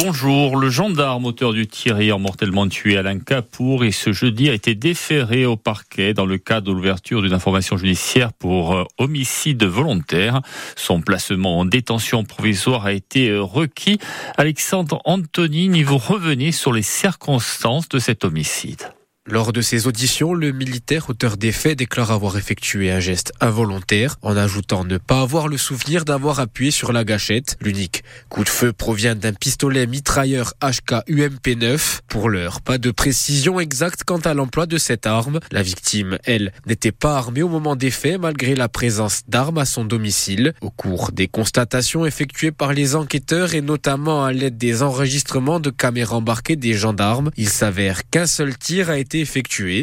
Bonjour, le gendarme auteur du tir ayant mortellement tué Alain Capour et ce jeudi a été déféré au parquet dans le cadre de l'ouverture d'une information judiciaire pour euh, homicide volontaire. Son placement en détention provisoire a été euh, requis. Alexandre Antonini, vous revenez sur les circonstances de cet homicide. Lors de ses auditions, le militaire auteur des faits déclare avoir effectué un geste involontaire en ajoutant ne pas avoir le souvenir d'avoir appuyé sur la gâchette. L'unique coup de feu provient d'un pistolet mitrailleur HK UMP 9. Pour l'heure, pas de précision exacte quant à l'emploi de cette arme. La victime, elle, n'était pas armée au moment des faits malgré la présence d'armes à son domicile. Au cours des constatations effectuées par les enquêteurs et notamment à l'aide des enregistrements de caméras embarquées des gendarmes, il s'avère qu'un seul tir a été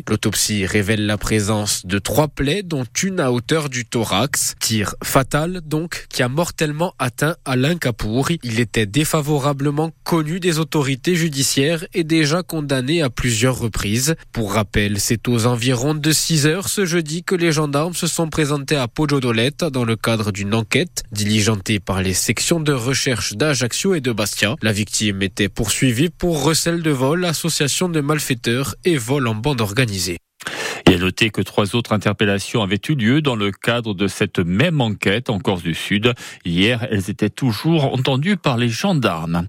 L'autopsie révèle la présence de trois plaies, dont une à hauteur du thorax. Tir fatal, donc, qui a mortellement atteint Alain Capour. Il était défavorablement connu des autorités judiciaires et déjà condamné à plusieurs reprises. Pour rappel, c'est aux environs de 6 heures ce jeudi que les gendarmes se sont présentés à Poggio-Dolette dans le cadre d'une enquête diligentée par les sections de recherche d'Ajaccio et de Bastia. La victime était poursuivie pour recel de vol, association de malfaiteurs et vol en bande organisée. Et à noter que trois autres interpellations avaient eu lieu dans le cadre de cette même enquête en Corse du Sud. Hier, elles étaient toujours entendues par les gendarmes.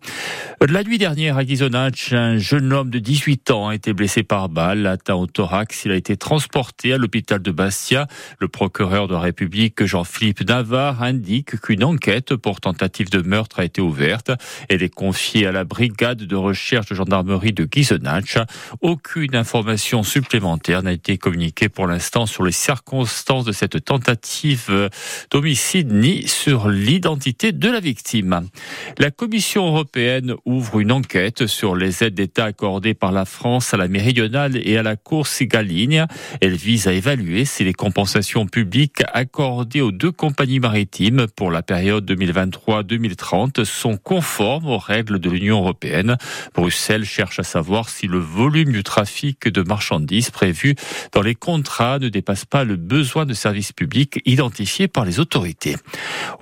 La nuit dernière, à Ghisonach, un jeune homme de 18 ans a été blessé par balle, atteint au thorax. Il a été transporté à l'hôpital de Bastia. Le procureur de la République, Jean-Philippe Navarre, indique qu'une enquête pour tentative de meurtre a été ouverte. Elle est confiée à la brigade de recherche de gendarmerie de Ghisonach. Aucune information supplémentaire n'a été communiqué pour l'instant sur les circonstances de cette tentative d'homicide ni sur l'identité de la victime. La Commission européenne ouvre une enquête sur les aides d'État accordées par la France à la méridionale et à la course Galigne. Elle vise à évaluer si les compensations publiques accordées aux deux compagnies maritimes pour la période 2023-2030 sont conformes aux règles de l'Union européenne. Bruxelles cherche à savoir si le volume du trafic de marchandises prévu dans les contrats ne dépasse pas le besoin de services publics identifié par les autorités.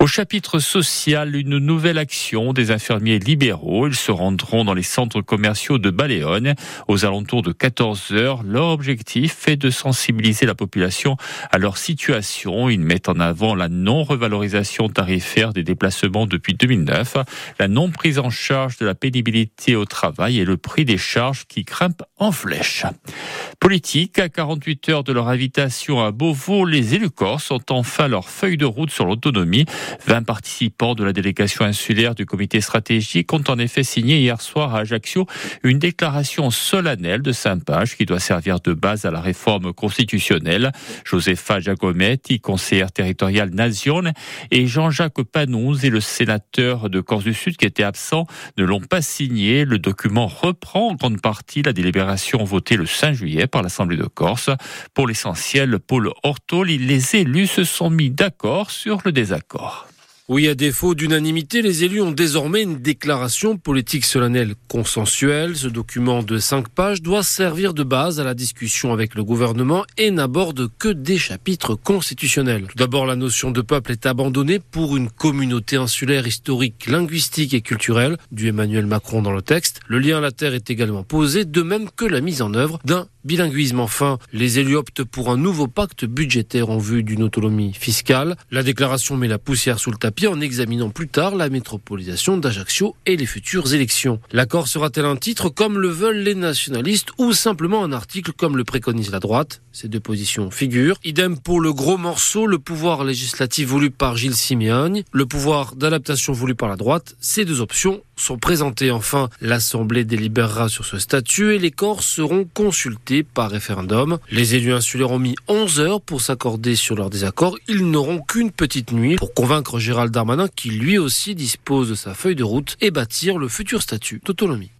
Au chapitre social, une nouvelle action des infirmiers libéraux. Ils se rendront dans les centres commerciaux de Baléone aux alentours de 14 heures. Leur objectif est de sensibiliser la population à leur situation. Ils mettent en avant la non-revalorisation tarifaire des déplacements depuis 2009, la non prise en charge de la pénibilité au travail et le prix des charges qui grimpent en flèche. Politique, à 48 heures de leur invitation à Beauvau, les élus corses ont enfin leur feuille de route sur l'autonomie. 20 participants de la délégation insulaire du comité stratégique ont en effet signé hier soir à Ajaccio une déclaration solennelle de Saint-Page qui doit servir de base à la réforme constitutionnelle. Josepha Giacometti, conseillère territoriale Nation, et Jean-Jacques Panouz et le sénateur de Corse du Sud qui était absent ne l'ont pas signé. Le document reprend en grande partie la délibération votée le 5 juillet par l'Assemblée de Corse. Pour l'essentiel, Paul Hortol, les élus se sont mis d'accord sur le désaccord. Oui, à défaut d'unanimité, les élus ont désormais une déclaration politique solennelle consensuelle. Ce document de cinq pages doit servir de base à la discussion avec le gouvernement et n'aborde que des chapitres constitutionnels. Tout d'abord, la notion de peuple est abandonnée pour une communauté insulaire historique, linguistique et culturelle, du Emmanuel Macron dans le texte. Le lien à la terre est également posé, de même que la mise en œuvre d'un bilinguisme. Enfin, les élus optent pour un nouveau pacte budgétaire en vue d'une autonomie fiscale. La déclaration met la poussière sous le tapis en examinant plus tard la métropolisation d'Ajaccio et les futures élections. L'accord sera-t-elle un titre comme le veulent les nationalistes ou simplement un article comme le préconise la droite? Ces deux positions figurent. Idem pour le gros morceau, le pouvoir législatif voulu par Gilles Simeone, le pouvoir d'adaptation voulu par la droite. Ces deux options sont présentées. Enfin, l'Assemblée délibérera sur ce statut et les corps seront consultés par référendum. Les élus insulaires ont mis 11 heures pour s'accorder sur leur désaccord. Ils n'auront qu'une petite nuit pour convaincre Gérald Darmanin qui lui aussi dispose de sa feuille de route et bâtir le futur statut d'autonomie.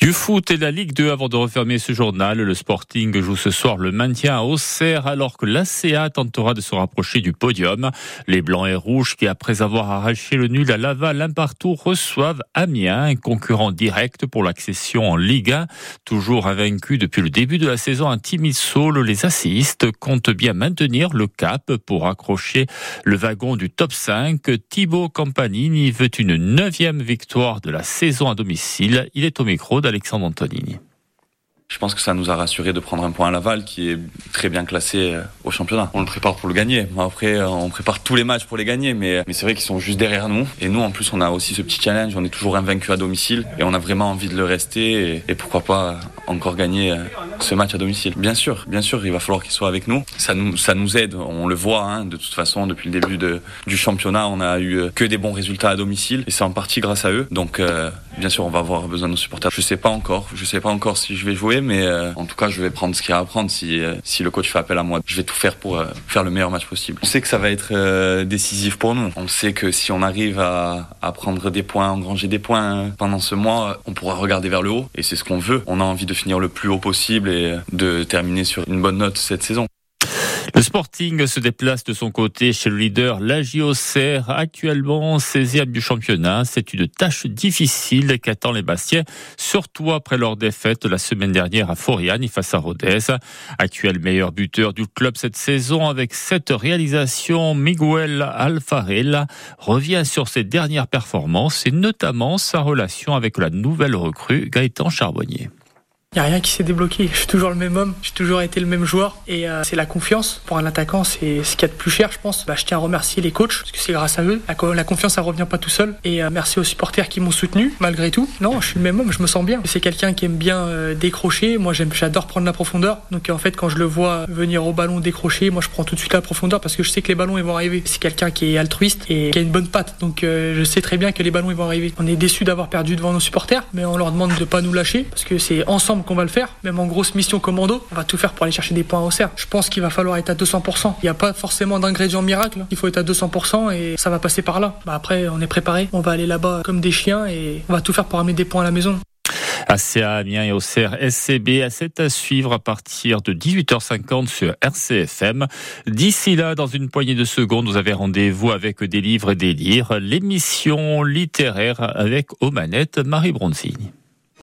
Du foot et la Ligue 2 avant de refermer ce journal. Le Sporting joue ce soir le maintien à Auxerre alors que l'ACA tentera de se rapprocher du podium. Les Blancs et Rouges qui après avoir arraché le nul à Laval un partout reçoivent Amiens, un concurrent direct pour l'accession en Ligue 1. Toujours invaincu depuis le début de la saison, un timide saule, les assistes comptent bien maintenir le cap pour accrocher le wagon du top 5. Thibaut Campanini veut une neuvième victoire de la saison à domicile. Au micro Alexandre Antonini. Je pense que ça nous a rassuré de prendre un point à Laval qui est très bien classé euh, au championnat. On le prépare pour le gagner. Après, euh, on prépare tous les matchs pour les gagner, mais, c'est vrai qu'ils sont juste derrière nous. Et nous, en plus, on a aussi ce petit challenge. On est toujours invaincu à domicile et on a vraiment envie de le rester et, pourquoi pas encore gagner euh, ce match à domicile. Bien sûr, bien sûr, il va falloir qu'ils soient avec nous. Ça nous, ça nous aide. On le voit, hein, de toute façon, depuis le début du championnat, on a eu que des bons résultats à domicile et c'est en partie grâce à eux. Donc, bien sûr, on va avoir besoin de nos supporters. Je sais pas encore. Je sais pas encore si je vais jouer mais euh, en tout cas, je vais prendre ce qu'il y a à prendre. Si, euh, si le coach fait appel à moi, je vais tout faire pour euh, faire le meilleur match possible. On sait que ça va être décisif pour nous. On sait que si on arrive à, à prendre des points, engranger des points pendant ce mois, on pourra regarder vers le haut. Et c'est ce qu'on veut. On a envie de finir le plus haut possible et de terminer sur une bonne note cette saison. Le Sporting se déplace de son côté chez le leader la Auxerre, actuellement 16e du championnat. C'est une tâche difficile qu'attend les Bastiens, surtout après leur défaite la semaine dernière à Foriani face à Rodez. Actuel meilleur buteur du club cette saison avec cette réalisation, Miguel Alfarel revient sur ses dernières performances et notamment sa relation avec la nouvelle recrue Gaëtan Charbonnier. Il n'y a rien qui s'est débloqué. Je suis toujours le même homme, j'ai toujours été le même joueur. Et euh, c'est la confiance. Pour un attaquant, c'est ce qu'il y a de plus cher, je pense. Bah, je tiens à remercier les coachs, parce que c'est grâce à eux. La, confiance, ça revient pas tout seul. Et euh, merci aux supporters qui m'ont soutenu, malgré tout. Non, je suis le même homme, je me sens bien. C'est quelqu'un qui aime bien euh, décrocher. Moi, j'adore prendre la profondeur. Donc en fait, quand je le vois venir au ballon décrocher, moi, je prends tout de suite la profondeur parce que je sais que les ballons, ils vont arriver. C'est quelqu'un qui est altruiste et qui a une bonne patte. Donc je sais très bien que les ballons, ils vont arriver. On est déçu d'avoir perdu devant nos supporters, mais on leur demande de pas nous lâcher parce que c'est ensemble qu'on va le faire. Même en grosse mission commando, on va tout faire pour aller chercher des points au cerf. Je pense qu'il va falloir être à 200%. Il n'y a pas forcément d'ingrédients miracles. Il faut être à 200% et ça va passer par là. Bah après, on est préparé. On va aller là-bas comme des chiens et on va tout faire pour amener des points à la maison. ACA Amiens et Auxerre SCB, c'est à suivre à partir de 18h50 sur RCFM. D'ici là, dans une poignée de secondes, vous avez rendez-vous avec des livres et des lires, l'émission littéraire avec aux manettes Marie Bronzini.